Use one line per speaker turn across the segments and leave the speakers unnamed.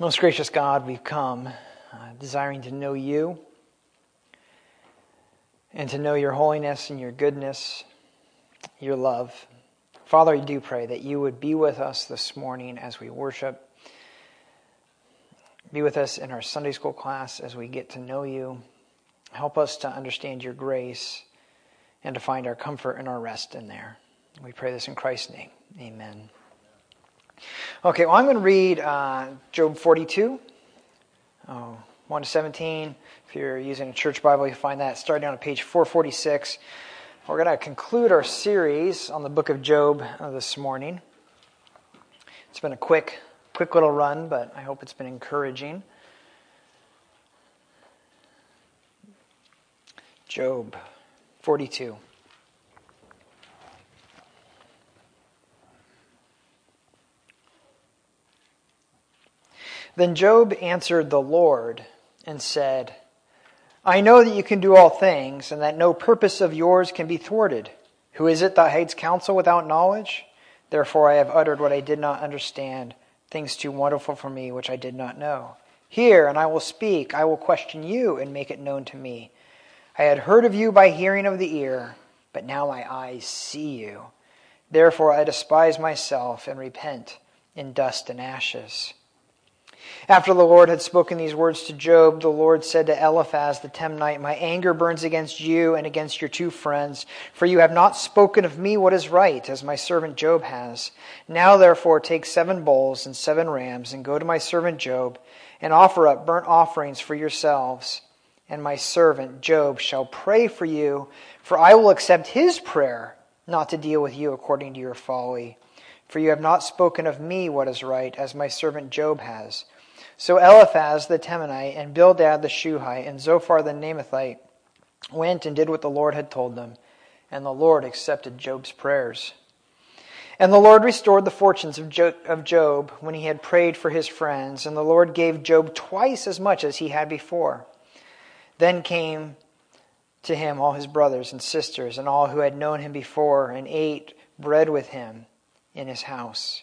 Most gracious God, we've come uh, desiring to know you and to know your holiness and your goodness, your love. Father, I do pray that you would be with us this morning as we worship. Be with us in our Sunday school class as we get to know you. Help us to understand your grace and to find our comfort and our rest in there. We pray this in Christ's name. Amen. Okay, well, I'm going to read uh, Job 42, oh, 1 to 17. If you're using a church Bible, you'll find that starting on page 446. We're going to conclude our series on the book of Job uh, this morning. It's been a quick, quick little run, but I hope it's been encouraging. Job 42. Then Job answered the Lord and said, I know that you can do all things, and that no purpose of yours can be thwarted. Who is it that hides counsel without knowledge? Therefore I have uttered what I did not understand, things too wonderful for me which I did not know. Hear, and I will speak. I will question you and make it known to me. I had heard of you by hearing of the ear, but now my eyes see you. Therefore I despise myself and repent in dust and ashes. After the Lord had spoken these words to Job, the Lord said to Eliphaz the Temanite, My anger burns against you and against your two friends, for you have not spoken of me what is right, as my servant Job has. Now therefore take seven bulls and seven rams, and go to my servant Job, and offer up burnt offerings for yourselves. And my servant Job shall pray for you, for I will accept his prayer, not to deal with you according to your folly. For you have not spoken of me what is right, as my servant Job has. So Eliphaz the Temanite, and Bildad the Shuhite, and Zophar the Naamathite went and did what the Lord had told them, and the Lord accepted Job's prayers. And the Lord restored the fortunes of Job when he had prayed for his friends, and the Lord gave Job twice as much as he had before. Then came to him all his brothers and sisters, and all who had known him before, and ate bread with him in his house.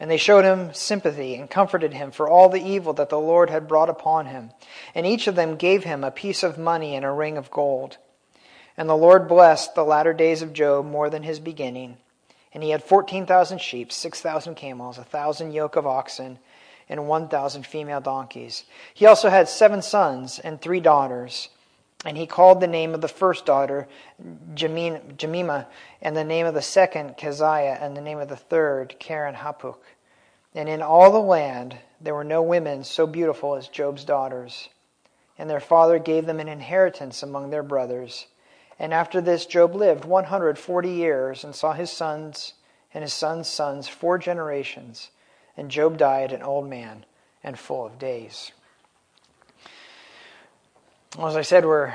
And they showed him sympathy and comforted him for all the evil that the Lord had brought upon him. And each of them gave him a piece of money and a ring of gold. And the Lord blessed the latter days of Job more than his beginning. And he had 14,000 sheep, 6,000 camels, a 1,000 yoke of oxen, and 1,000 female donkeys. He also had seven sons and three daughters. And he called the name of the first daughter Jemima, and the name of the second Keziah, and the name of the third Keren-happuch. And in all the land there were no women so beautiful as Job's daughters. And their father gave them an inheritance among their brothers. And after this, Job lived 140 years and saw his sons and his sons' sons four generations. And Job died an old man and full of days. Well, as I said, we're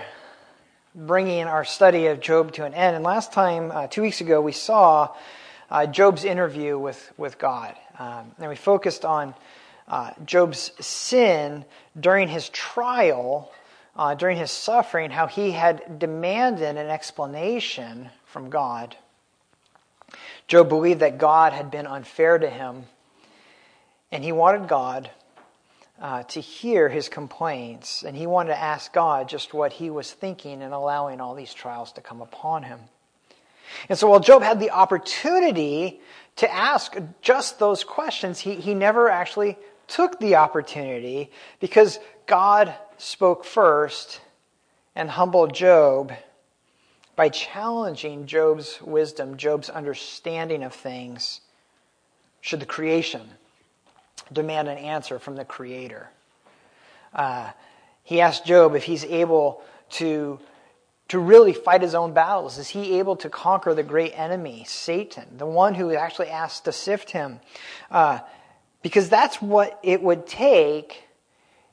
bringing our study of Job to an end. And last time, uh, two weeks ago, we saw uh, Job's interview with, with God. Um, and we focused on uh, Job's sin during his trial, uh, during his suffering, how he had demanded an explanation from God. Job believed that God had been unfair to him, and he wanted God uh, to hear his complaints, and he wanted to ask God just what he was thinking in allowing all these trials to come upon him. And so while Job had the opportunity to ask just those questions, he, he never actually took the opportunity because God spoke first and humbled Job by challenging Job's wisdom, Job's understanding of things, should the creation demand an answer from the Creator. Uh, he asked Job if he's able to, to really fight his own battles. Is he able to conquer the great enemy, Satan, the one who actually asked to sift him? Uh, because that's what it would take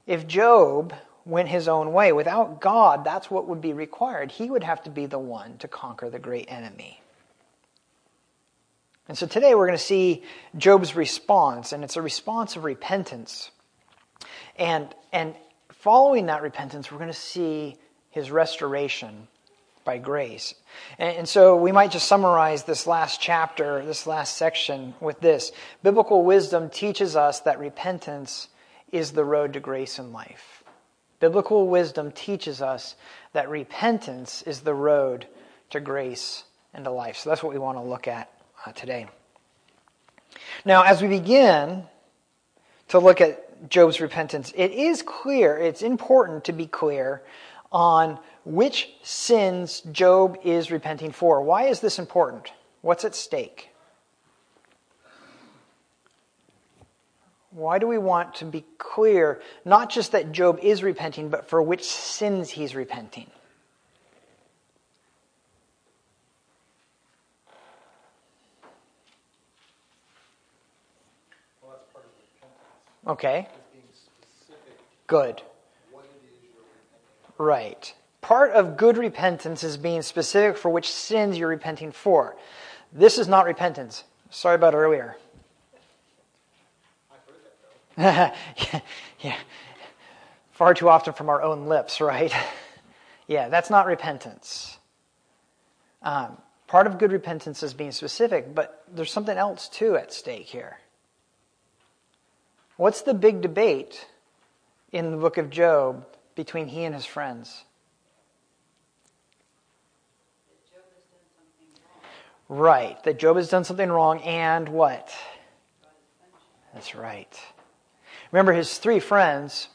if Job went his own way. Without God, that's what would be required. He would have to be the one to conquer the great enemy. And so today we're going to see Job's response, and it's a response of repentance. And, and following that repentance, we're going to see his restoration by grace. And, and, so we might just summarize this last chapter, this last section, with this Biblical wisdom teaches us that repentance is the road to grace and life. Biblical wisdom teaches us that repentance is the road to grace and to life. So that's what we want to look at uh, today. Now, as we begin to look at Job's repentance, it is clear, it's important to be clear on which sins Job is repenting for. Why is this important? What's at stake? Why do we want to be clear, not just that Job is repenting, but for which sins he's repenting? Okay. Good. Right. Part of good repentance is being specific for which sins you're repenting for. This is not repentance. Sorry about earlier. yeah, yeah. Far too often from our own lips, right? yeah, that's not repentance. Um, part of good repentance is being specific, but there's something else too at stake here. What's the big debate in the book of Job between he and his friends? Right, that Job has done something wrong and what? That's right. Remember, his three friends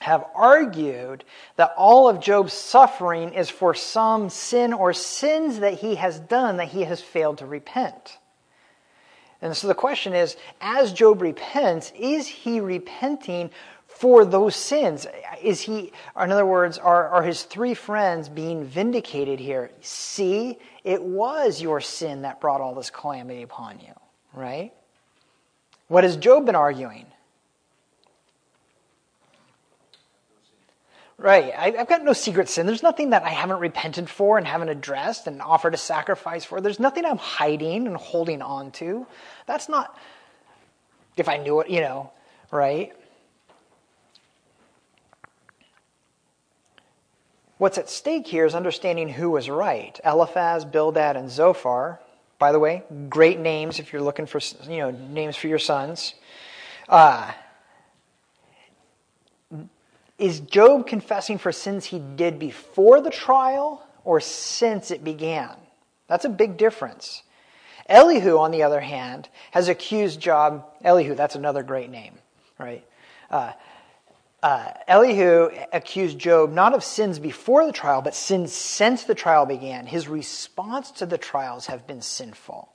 have argued that all of Job's suffering is for some sin or sins that he has done that he has failed to repent. And so the question is as Job repents, is he repenting for those sins? Is he, in other words, are, are his three friends being vindicated here? See, it was your sin that brought all this calamity upon you, right? What has Job been arguing? Right. I, have got no secret sin. There's nothing that I haven't repented for and haven't addressed and offered a sacrifice for. There's nothing I'm hiding and holding on to. That's not, if I knew it, you know, right? What's at stake here is understanding who was right. Eliphaz, Bildad, and Zophar. By the way, great names if you're looking for, you know, names for your sons. Uh, is Job confessing for sins he did before the trial or since it began? That's a big difference. Elihu, on the other hand, has accused Job. Elihu, that's another great name, right? Uh, uh, Elihu accused Job not of sins before the trial, but sins since the trial began. His response to the trials have been sinful.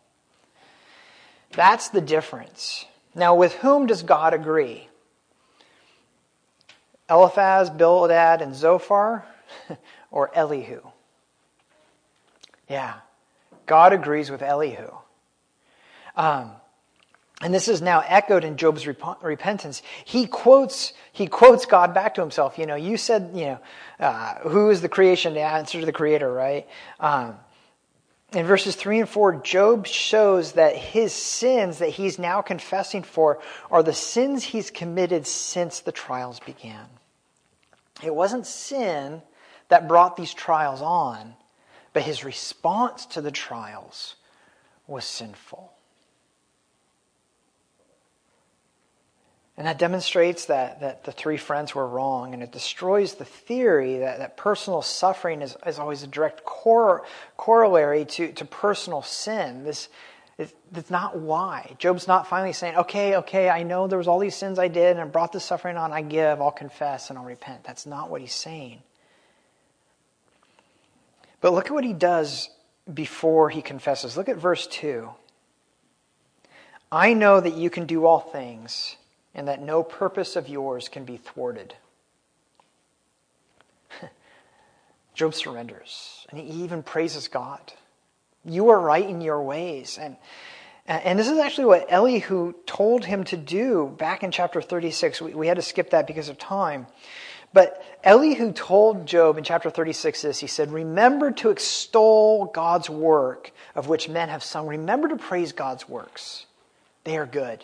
That's the difference. Now, with whom does God agree? Eliphaz, Bildad, and Zophar, or Elihu? Yeah, God agrees with Elihu. Um, and this is now echoed in Job's rep- repentance. He quotes, he quotes God back to himself. You know, you said, you know, uh, who is the creation to answer to the creator, right? Um, in verses 3 and 4, Job shows that his sins that he's now confessing for are the sins he's committed since the trials began. It wasn't sin that brought these trials on, but his response to the trials was sinful. And that demonstrates that, that the three friends were wrong, and it destroys the theory that, that personal suffering is, is always a direct cor- corollary to, to personal sin. This, that's not why. Job's not finally saying, okay, okay, I know there was all these sins I did and brought this suffering on, I give, I'll confess, and I'll repent. That's not what he's saying. But look at what he does before he confesses. Look at verse 2. I know that you can do all things and that no purpose of yours can be thwarted. Job surrenders, and he even praises God. You are right in your ways. And, and this is actually what Elihu told him to do back in chapter 36. We, we had to skip that because of time. But Elihu told Job in chapter 36 this. He said, Remember to extol God's work of which men have sung. Remember to praise God's works. They are good.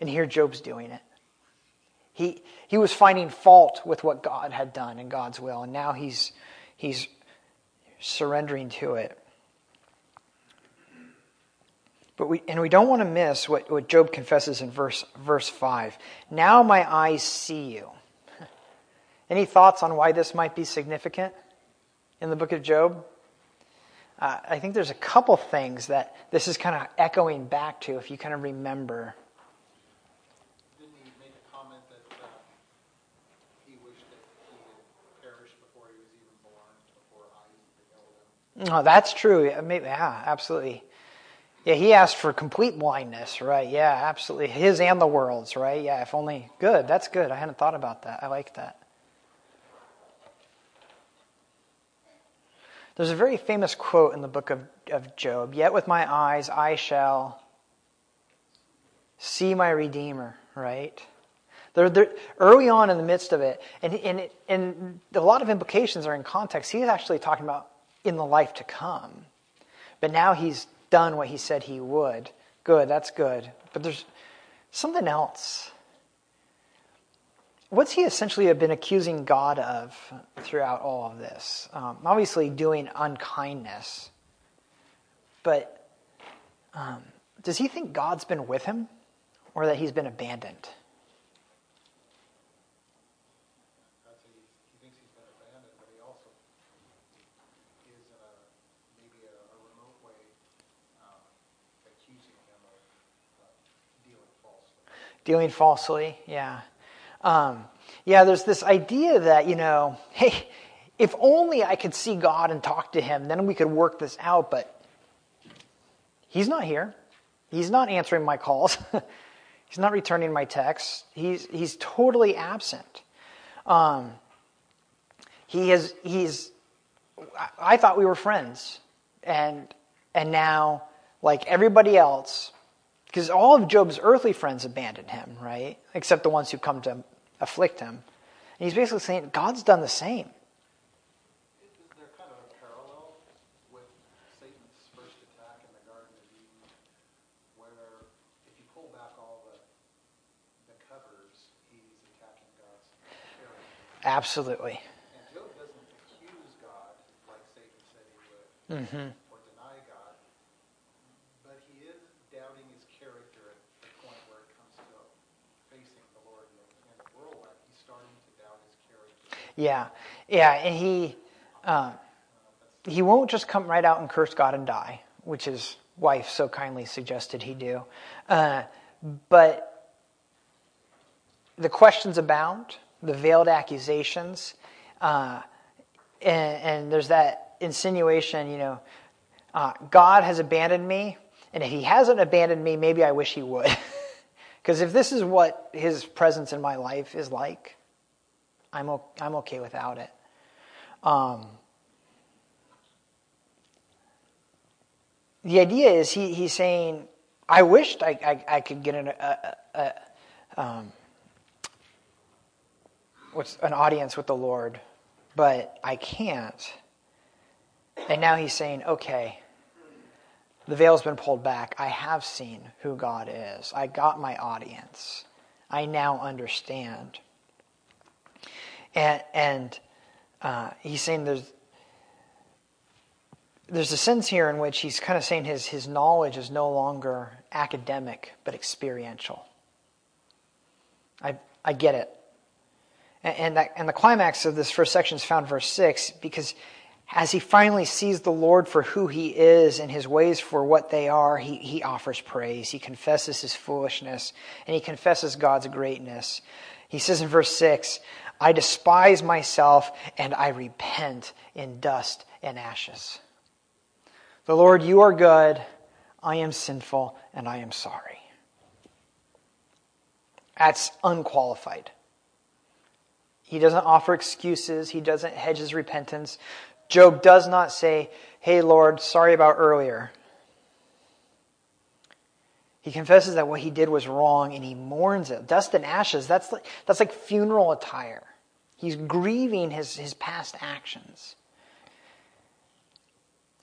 And here Job's doing it. He, he was finding fault with what God had done and God's will, and now he's, he's surrendering to it. But we, and we don't want to miss what, what Job confesses in verse, verse 5. Now my eyes see you. Any thoughts on why this might be significant in the book of Job? Uh, I think there's a couple things that this is kind of echoing back to if you kind of remember.
Didn't he make a comment that uh, he wished that he had perished before he was even born, before Him?
Oh, that's true. Yeah, absolutely. Yeah, he asked for complete blindness, right? Yeah, absolutely. His and the world's, right? Yeah, if only. Good. That's good. I hadn't thought about that. I like that. There's a very famous quote in the book of, of Job Yet with my eyes I shall see my Redeemer, right? They're, they're, early on in the midst of it, and, and, and a lot of implications are in context. He's actually talking about in the life to come. But now he's done what he said he would. Good, that's good. But there's something else. What's he essentially been accusing God of throughout all of this? Um, obviously, doing unkindness. But um, does he think God's been with him or that he's been abandoned? Dealing falsely. Yeah. Um, yeah, there's this idea that, you know, hey, if only I could see God and talk to him, then we could work this out, but he's not here. He's not answering my calls. he's not returning my texts. He's, he's totally absent. Um, he has, he's, I thought we were friends. And, and now, like everybody else, because all of Job's earthly friends abandoned him, right? Except the ones who come to afflict him. And he's basically saying, God's done the same.
Is there kind of a parallel with Satan's first attack in the Garden of Eden, where if you pull back all the, the covers, he's attacking God's character?
Absolutely.
And Job doesn't accuse God like Satan said he would.
Mm-hmm. Yeah, yeah, and he uh, he won't just come right out and curse God and die, which his wife so kindly suggested he do. Uh, but the questions abound, the veiled accusations, uh, and, and, there's that insinuation, you know, uh, God has abandoned me, and if He hasn't abandoned me, maybe I wish He would. Because if this is what His presence in my life is like, I'm, I'm okay without it. Um, the idea is he, he's saying, I wished I, I, I could get an, a, a, um, what's an audience with the Lord, but I can't. And now he's saying, okay, the veil's been pulled back. I have seen who God is. I got my audience. I now understand. And, and uh, he's saying there's, there's a sense here in which he's kind of saying his, his knowledge is no longer academic, but experiential. I, I get it. And, and, that, and the climax of this first section is found verse 6 because as he finally sees the Lord for who he is and his ways for what they are, he, he offers praise. He confesses his foolishness and he confesses God's greatness. He says in verse 6, I despise myself and I repent in dust and ashes. The Lord, you are good. I am sinful and I am sorry. That's unqualified. He doesn't offer excuses. He doesn't hedge his repentance. Job does not say, Hey, Lord, sorry about earlier. He confesses that what he did was wrong and he mourns it. Dust and ashes, that's like, that's like funeral attire. He's grieving his, his past actions.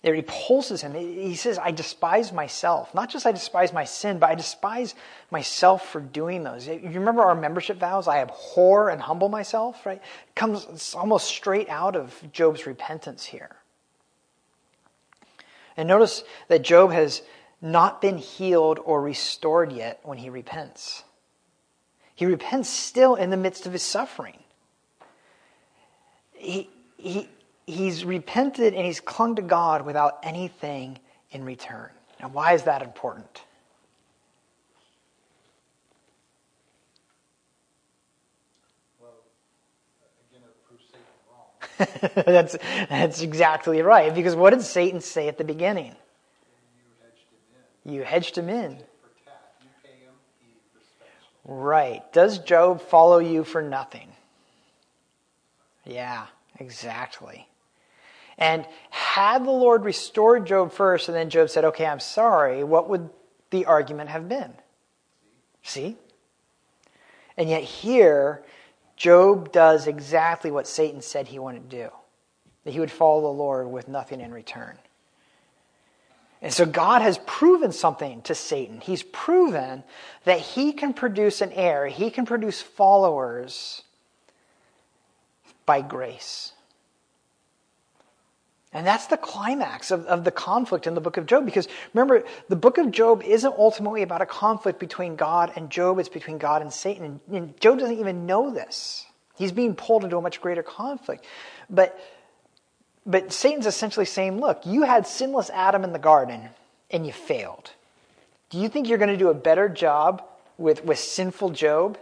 It repulses him. He says, I despise myself. Not just I despise my sin, but I despise myself for doing those. You remember our membership vows? I abhor and humble myself, right? It comes almost straight out of Job's repentance here. And notice that Job has not been healed or restored yet when he repents. He repents still in the midst of his suffering. He, he, he's repented and he's clung to God without anything in return. Now, why is that important?
Well, again, it proves Satan wrong.
that's, that's exactly right. Because what did Satan say at the beginning?
You hedged him in.
You hedged him in.
Tit for tat. You pay him, he respects you.
Right. Does Job follow you for nothing? Yeah, exactly. And had the Lord restored Job first and then Job said, okay, I'm sorry, what would the argument have been? See? And yet here, Job does exactly what Satan said he wanted to do that he would follow the Lord with nothing in return. And so God has proven something to Satan. He's proven that he can produce an heir, he can produce followers by grace. And that's the climax of, of the conflict in the book of Job. Because remember, the book of Job isn't ultimately about a conflict between God and Job, it's between God and Satan. And, and Job doesn't even know this. He's being pulled into a much greater conflict. But, but Satan's essentially saying, look, you had sinless Adam in the garden and you failed. Do you think you're going to do a better job with, with sinful Job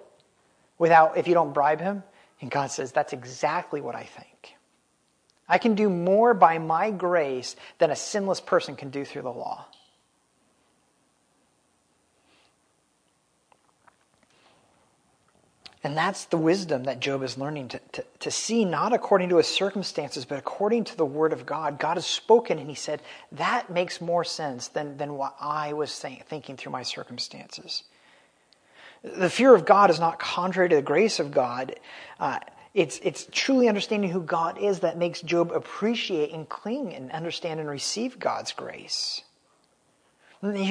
without if you don't bribe him? And God says, That's exactly what I think. I can do more by my grace than a sinless person can do through the law. And that's the wisdom that Job is learning to, to, to, see, not according to his circumstances, but according to the Word of God. God has spoken, and he said, That makes more sense than, than what I was think, thinking through my circumstances. The fear of God is not contrary to the grace of God. Uh, it's, it's truly understanding who God is that makes Job appreciate and cling and understand and receive God's grace.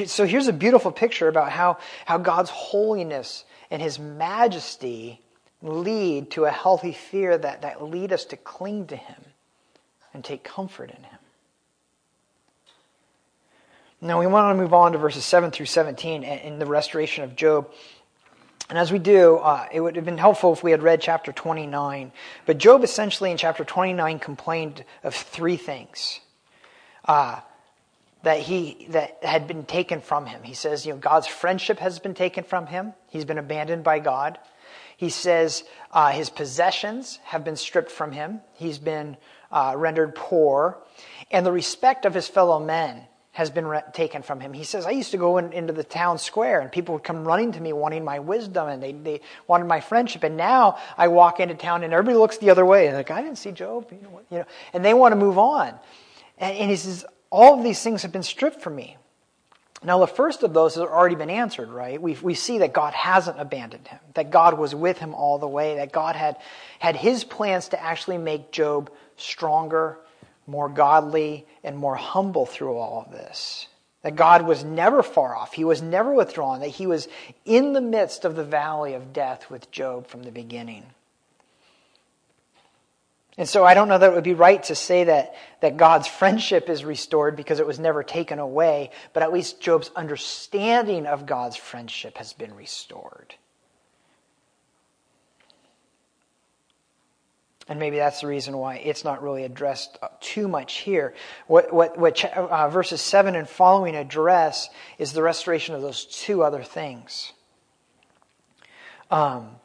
So here's a beautiful picture about how, how God's holiness and his majesty lead to a healthy fear that, that lead us to cling to him and take comfort in him. Now we want to move on to verses 7 through 17 in the restoration of Job. And as we do, uh, it would have been helpful if we had read chapter 29. But Job essentially in chapter 29 complained of three things uh, that he that had been taken from him. He says, you know, God's friendship has been taken from him. He's been abandoned by God. He says uh, his possessions have been stripped from him. He's been uh, rendered poor, and the respect of his fellow men has been re- taken from him. He says, I used to go in, into the town square and people would come running to me wanting my wisdom and they, they wanted my friendship. And now I walk into town and everybody looks the other way. Like, I didn't see Job, you know, you know and they want to move on. And, and he says, all of these things have been stripped from me. Now, the first of those has already been answered, right? We, we see that God hasn't abandoned him, that God was with him all the way, that God had, had his plans to actually make Job stronger more godly and more humble through all of this. That God was never far off. He was never withdrawn. That he was in the midst of the valley of death with Job from the beginning. And so I don't know that it would be right to say that, that God's friendship is restored because it was never taken away, but at least Job's understanding of God's friendship has been restored. And maybe that's the reason why it's not really addressed too much here. What, what, what uh, verses 7 and following address is the restoration of those two other things. Um,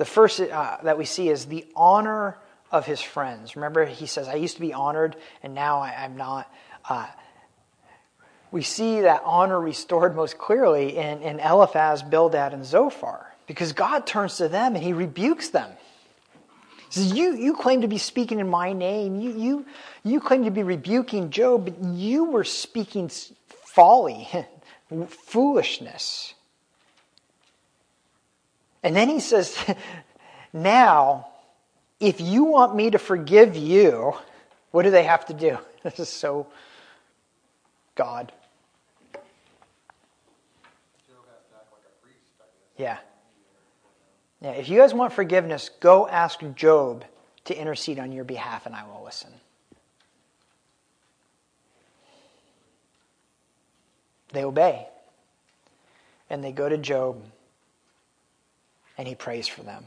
the first uh, that we see is the honor of his friends. Remember, he says, I used to be honored, and now I, am not. Uh, we see that honor restored most clearly in, in Eliphaz, Bildad, and Zophar, because God turns to them and he rebukes them. He says, you, you claim to be speaking in my name. You, you, you claim to be rebuking Job, but you were speaking folly, foolishness. And then he says, now, if you want me to forgive you, what do they have to do? This is so God. Yeah. Yeah, if you guys want forgiveness, go ask Job to intercede on your behalf, and I will listen. they obey. And they go to Job, and he prays for them.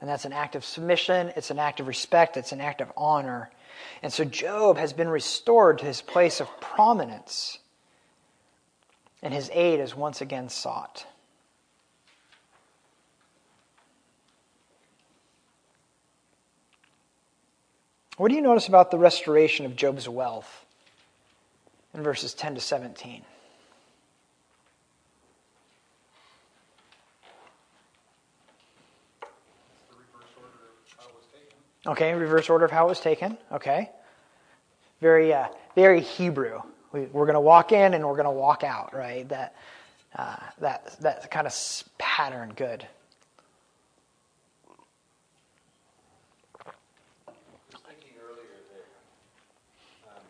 And that's an act of submission, it's an act of respect, it's an act of honor. And so Job has been restored to his place of prominence, and his aid is once again sought. What do you notice about the restoration of Job's wealth in verses 10 to 17?
The reverse order of how it was taken.
Okay, reverse order of how it was taken. Okay. Very, uh, very Hebrew. We, we're going to walk in and we're going to walk out, right? That, uh, that, that kind of pattern. Good.
was thinking earlier that um,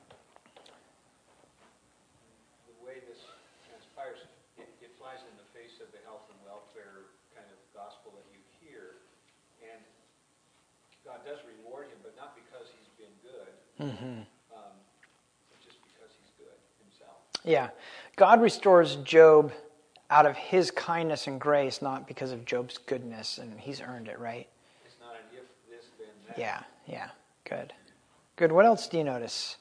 the way this transpires, it, it flies in the face of the health and welfare kind of gospel that you hear. And God does reward him, but not because he's been good,
Mm-hmm.
um, just because he's good himself.
Yeah. God restores Job out of his kindness and grace, not because of Job's goodness, and he's earned it, right?
It's not an if this, then that.
Yeah, yeah. Good. Good. What else do you notice?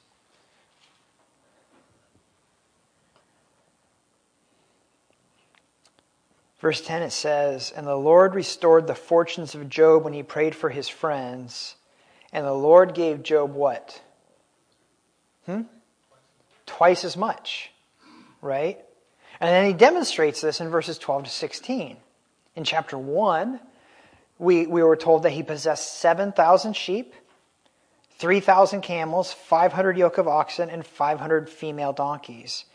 Verse 10 it says, And the Lord restored the fortunes of Job when he prayed for his friends. And the Lord gave Job what? Hmm? Twice as much. Right? And then he demonstrates this in verses 12 to 16. In chapter 1, we, we were told that he possessed 7,000 sheep, 3,000 camels, 500 yoke of oxen, and 500 female donkeys,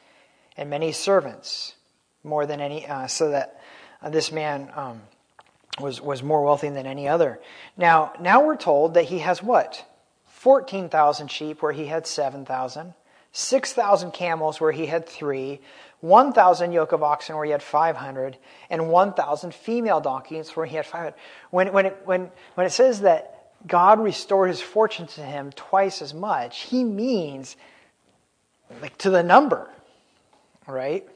and many servants, more than any, uh, so that uh, this man um, was, was more wealthy than any other. Now, now we're told that he has what? 14,000 sheep where he had 7,000, 6,000 camels where he had three, 1,000 yoke of oxen where he had 500, and 1,000 female donkeys where he had 500. When, when, it, when, when it says that God restored his fortune to him twice as much, he means like to the number, right?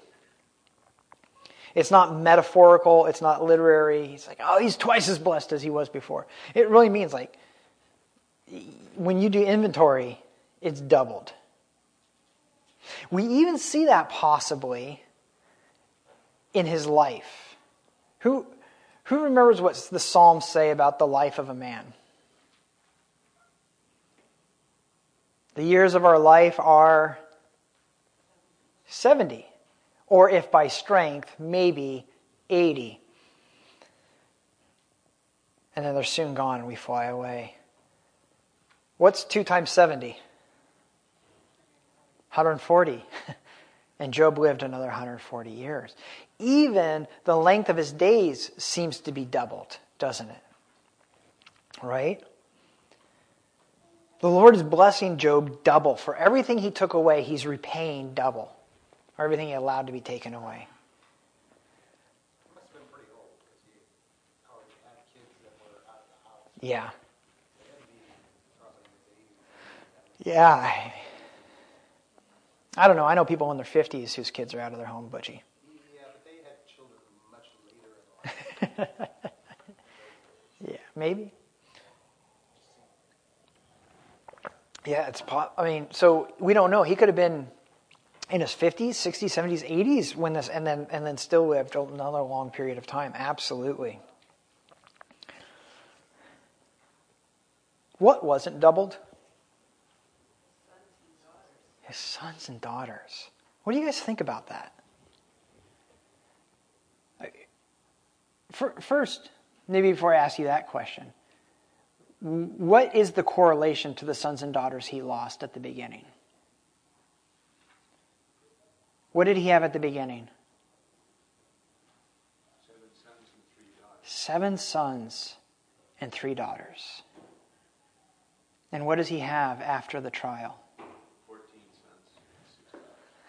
It's not metaphorical, it's not literary. He's like, oh, he's twice as blessed as he was before. It really means like when you do inventory, it's doubled. We even see that possibly in his life. Who, who remembers what the Psalms say about the life of a man? The years of our life are 70. Or if by strength, maybe 80. And then they're soon gone and we fly away. What's 2 times 70? 140. And Job lived another 140 years. Even the length of his days seems to be doubled, doesn't it? Right? The Lord is blessing Job double. For everything he took away, he's repaying double. For everything he allowed to be taken away.
He must have been pretty old because he already had kids that were out of the house.
Yeah.
They had to be probably in his 80s.
Yeah. I, I don't know. I know people in their 50s whose kids are out of their home, Butchie.
Yeah, but they had children much later in life.
Yeah, maybe. Yeah, it's po- I mean, so we don't know. He could have been in his 50s, 60s, 70s, 80s when this and then and then still lived another long period of time. Absolutely. What wasn't doubled? His sons and daughters. What do you guys think about that? First, maybe before I ask you that question, what is the correlation to the sons and daughters he lost at the beginning? What did he have at the beginning?
Seven sons and three daughters.
Seven sons and three daughters. And what does he have after the trial?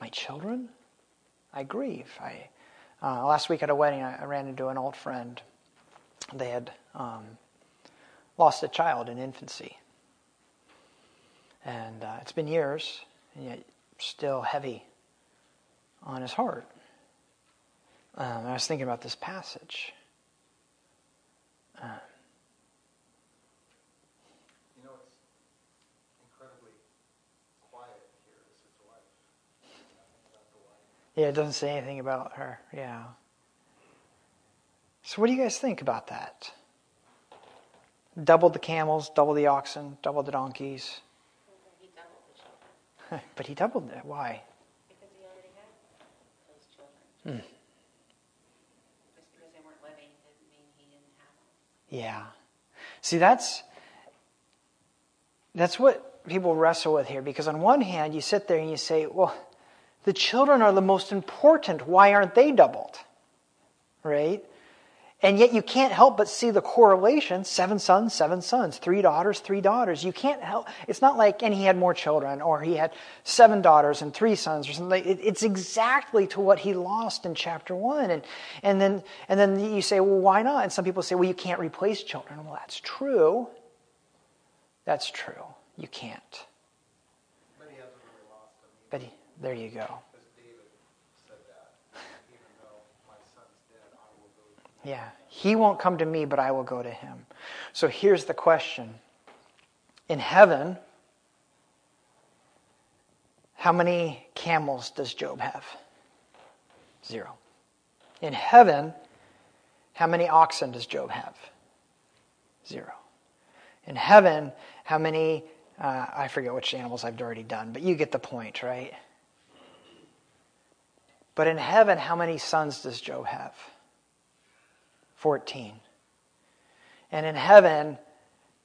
my children? I grieve. I, uh, last week at a wedding, I, I, ran into an old friend. They had um, lost a child in infancy. And uh, it's been years, and yet still heavy on his heart. Um, I was thinking about this passage.
Um, you know, it's incredibly quiet here. This is the wife.
Yeah, it doesn't say anything about her. Yeah. So, what do you guys think about that? Double the camels, double the oxen, double the donkeys.
He doubled the children.
but he doubled it. Why?
Because he already had those children. Hmm. Just because they weren't living didn't mean he didn't have them.
Yeah. See, that's that's what people wrestle with here because on one hand you sit there and you say, well, the children are the most important. Why aren't they doubled? Right? And yet you can't help but see the correlation seven sons, seven sons, three daughters, three daughters. You can't help. It's not like, and he had more children, or he had seven daughters and three sons, or something. It, it's exactly to what he lost in chapter one. And, and, then, and then you say, well, why not? And some people say, well, you can't replace children. Well, that's true. That's true. You can't.
But he hasn't really lost them.
But he, there you go. Yeah. He won't come to me, but I will go to him. So here's the question In heaven, how many camels does Job have? Zero. In heaven, how many oxen does Job have? Zero. In heaven, how many, uh, I forget which animals I've already done, but you get the point, right? But in heaven, how many sons does Job have? 14. And in heaven,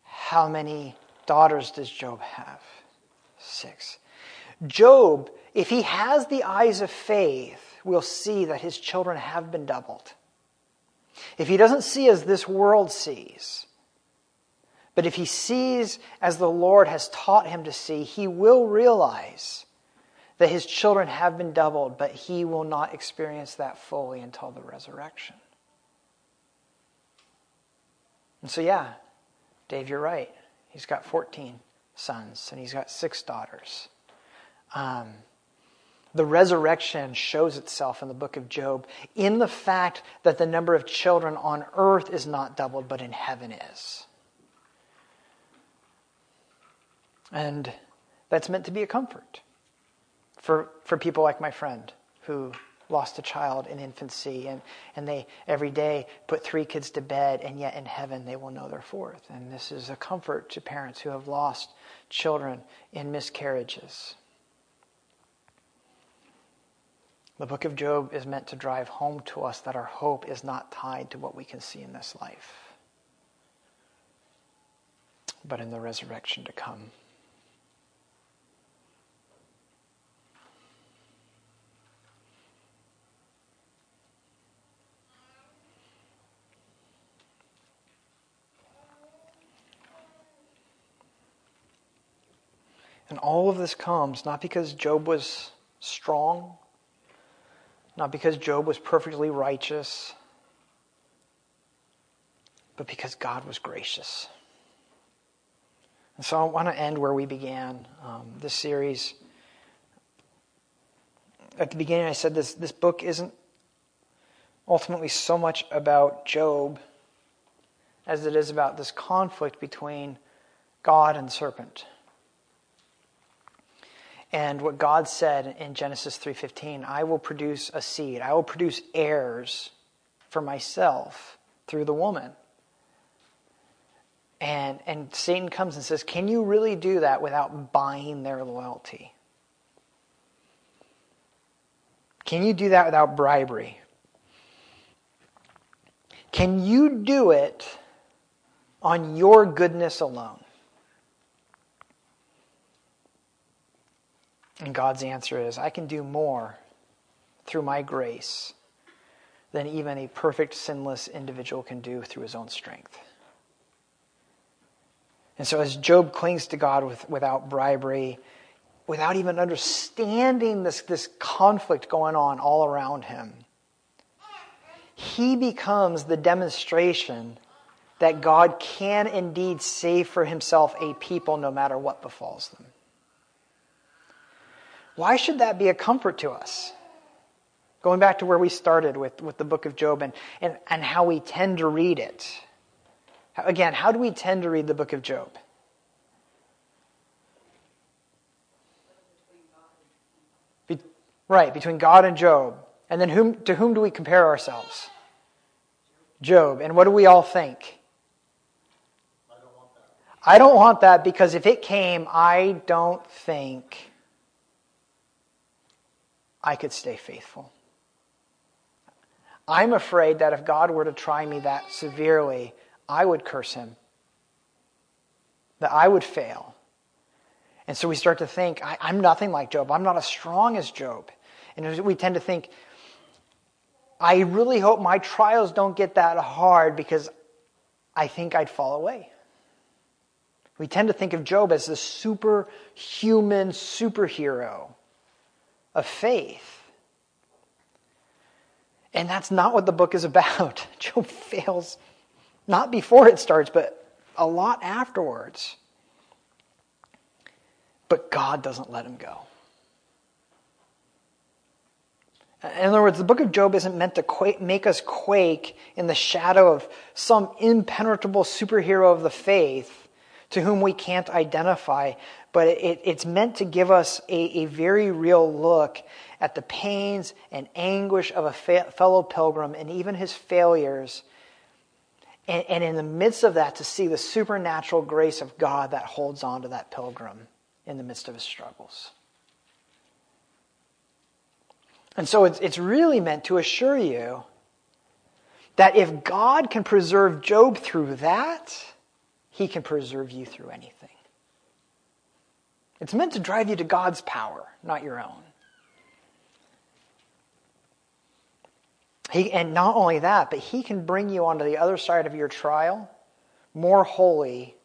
how many daughters does Job have? Six. Job, if he has the eyes of faith, will see that his children have been doubled. If he doesn't see as this world sees, but if he sees as the Lord has taught him to see, he will realize that his children have been doubled, but he will not experience that fully until the resurrection. And so, yeah, Dave, you're right. He's got 14 sons and he's got six daughters. Um, the resurrection shows itself in the book of Job in the fact that the number of children on earth is not doubled, but in heaven is. And that's meant to be a comfort for, for people like my friend who lost a child in infancy and, and they every day put three kids to bed and yet in heaven they will know their fourth. And this is a comfort to parents who have lost children in miscarriages. The book of Job is meant to drive home to us that our hope is not tied to what we can see in this life but in the resurrection to come And all of this comes not because Job was strong, not because Job was perfectly righteous, but because God was gracious. And so I want to end where we began um, this series. At the beginning, I said this, this book isn't ultimately so much about Job as it is about this conflict between God and serpent. And what God said in Genesis 3:15, I will produce a seed. I will produce heirs for myself through the woman. And and Satan comes and says, "Can you really do that without buying their loyalty? Can you do that without bribery? Can you do it on your goodness alone?" And God's answer is I can do more through my grace than even a perfect, sinless individual can do through his own strength. And so, as Job clings to God with, without bribery, without even understanding this, this conflict going on all around him, he becomes the demonstration that God can indeed save for himself a people no matter what befalls them. Why should that be a comfort to us? Going back to where we started with, with the book of Job and, and, and how we tend to read it. Again, how do we tend to read the book of Job? Be, right, between God and Job. And then whom, to whom do we compare ourselves? Job. And what do we all think?
I don't want that.
I don't want that because if it came, I don't think I could stay faithful. I'm afraid that if God were to try me that severely, I would curse him, that I would fail. And so we start to think, I, am nothing like Job. I'm not as strong as Job. And we tend to think, I really hope my trials don't get that hard because I think I'd fall away. We tend to think of Job as the superhuman superhero of faith. And that's not what the book is about. Job fails not before it starts, but a lot afterwards. But God doesn't let him go. In other words, the book of Job isn't meant to quake, make us quake in the shadow of some impenetrable superhero of the faith to whom we can't identify, but it, it's meant to give us a, a, very real look at the pains and anguish of a fa- fellow pilgrim and even his failures. And, and in the midst of that, to see the supernatural grace of God that holds on to that pilgrim in the midst of his struggles. And so it's, it's really meant to assure you that if God can preserve Job through that, he can preserve you through anything. It's meant to drive you to God's power, not your own. He, and not only that, but he can bring you onto the other side of your trial more holy,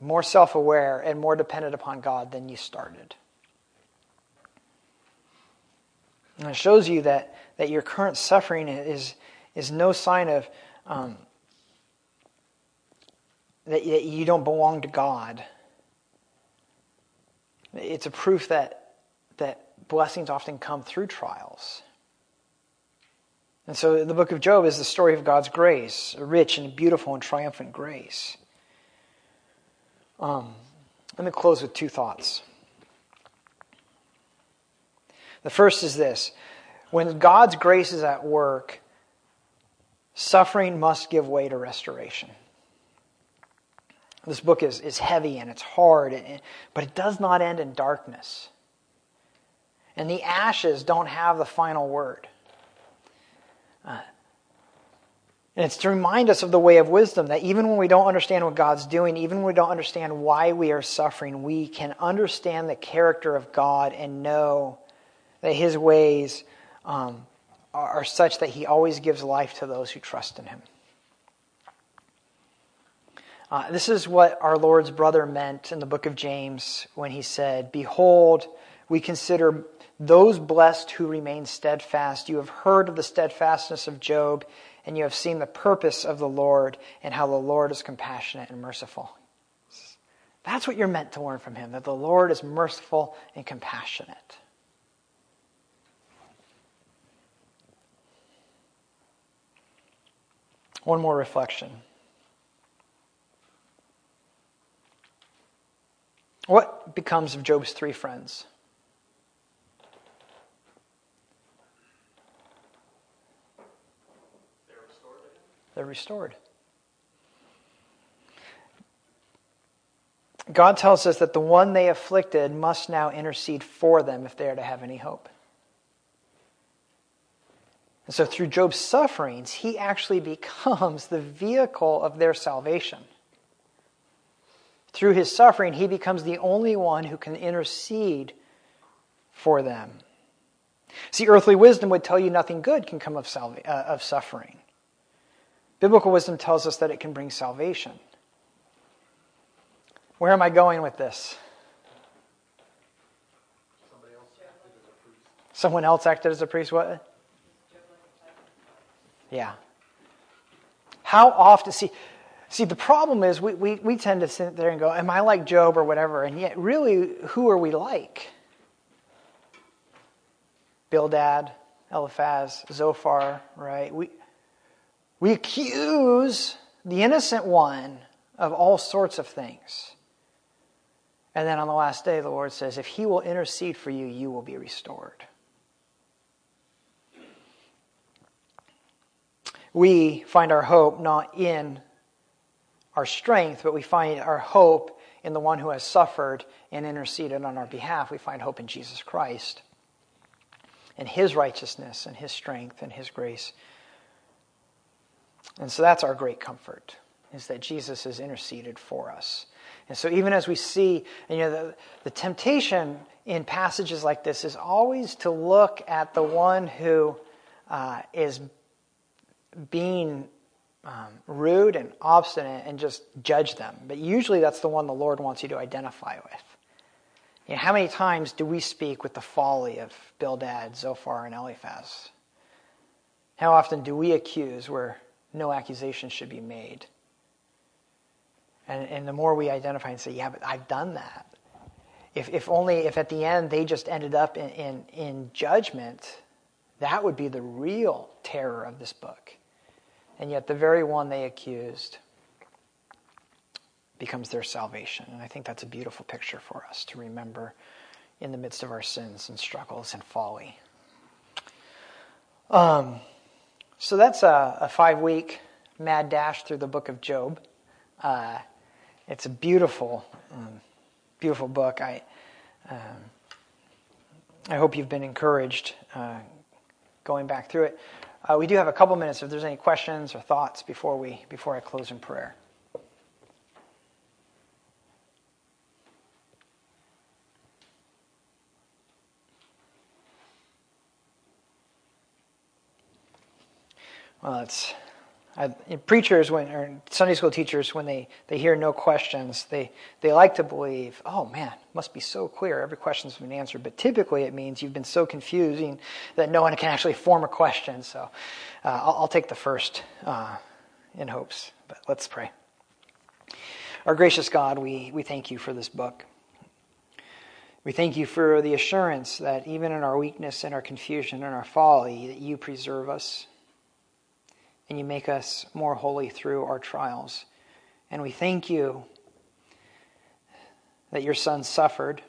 more self aware, and more dependent upon God than you started. And it shows you that, that your current suffering is, is no sign of um, that, that you don't belong to God. It's a proof that, that blessings often come through trials. And so the book of Job is the story of God's grace, a rich and beautiful and triumphant grace. Um, let me close with two thoughts. The first is this when God's grace is at work, suffering must give way to restoration. This book is, is heavy and it's hard, but it does not end in darkness. And the ashes don't have the final word. Uh, and it's to remind us of the way of wisdom that even when we don't understand what God's doing, even when we don't understand why we are suffering, we can understand the character of God and know that his ways um, are, are such that he always gives life to those who trust in him. Uh, this is what our Lord's brother meant in the book of James when he said, Behold, we consider those blessed who remain steadfast. You have heard of the steadfastness of Job, and you have seen the purpose of the Lord and how the Lord is compassionate and merciful. That's what you're meant to learn from him, that the Lord is merciful and compassionate. One more reflection. What becomes of Job's three friends?
They're restored.
God tells us that the one they afflicted must now intercede for them if they are to have any hope. And so, through Job's sufferings, he actually becomes the vehicle of their salvation. Through his suffering, he becomes the only one who can intercede for them. See, earthly wisdom would tell you nothing good can come of, uh, of suffering. Biblical wisdom tells us that it can bring salvation. Where am I going with this? Someone else acted as a priest? What? Yeah. How often? See, see, the problem is we, we, we tend to sit there and go, Am I like Job or whatever? And yet, really, who are we like? Bildad, Eliphaz, Zophar, right? We, we accuse the innocent one of all sorts of things. And then on the last day, the Lord says, If he will intercede for you, you will be restored. We find our hope not in our strength, but we find our hope in the one who has suffered and interceded on our behalf. We find hope in Jesus Christ and his righteousness and his strength and his grace. And so that's our great comfort, is that Jesus has interceded for us. And so even as we see, you know, the, the temptation in passages like this is always to look at the one who uh, is being um, rude and obstinate and just judge them. But usually that's the one the Lord wants you to identify with. You know, how many times do we speak with the folly of Bildad, Zophar, and Eliphaz? How often do we accuse where no accusation should be made? And, and the more we identify and say, yeah, but I've done that. If, if only, if at the end they just ended up in, in, in judgment, that would be the real terror of this book. And yet, the very one they accused becomes their salvation. And I think that's a beautiful picture for us to remember in the midst of our sins and struggles and folly. Um, so that's a, a five week mad dash through the book of Job. Uh, it's a beautiful, um, beautiful book. I, um, I hope you've been encouraged uh, going back through it. Uh, we do have a couple minutes if there's any questions or thoughts before we before I close in prayer. Well, it's I, preachers when or Sunday school teachers when they, they hear no questions, they they like to believe, oh man, must be so clear. Every question's been answered. But typically, it means you've been so confusing that no one can actually form a question. So, uh, I'll, I'll, take the first uh, in hopes. But let's pray. Our gracious God, we we thank you for this book. We thank you for the assurance that even in our weakness and our confusion and our folly, that you preserve us and you make us more holy through our trials. And we thank you that your Son suffered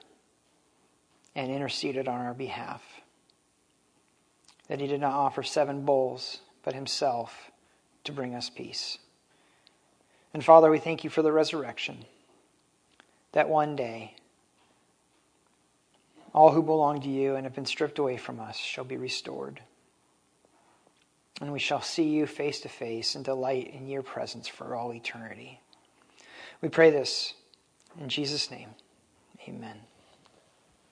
and interceded on our behalf, that he did not offer seven bulls, but himself to bring us peace. And Father, we thank you for the resurrection, that one day all who belong to you and have been stripped away from us shall be restored and we shall see you face to face and delight in your presence for all eternity. We pray this in Jesus' name. Amen.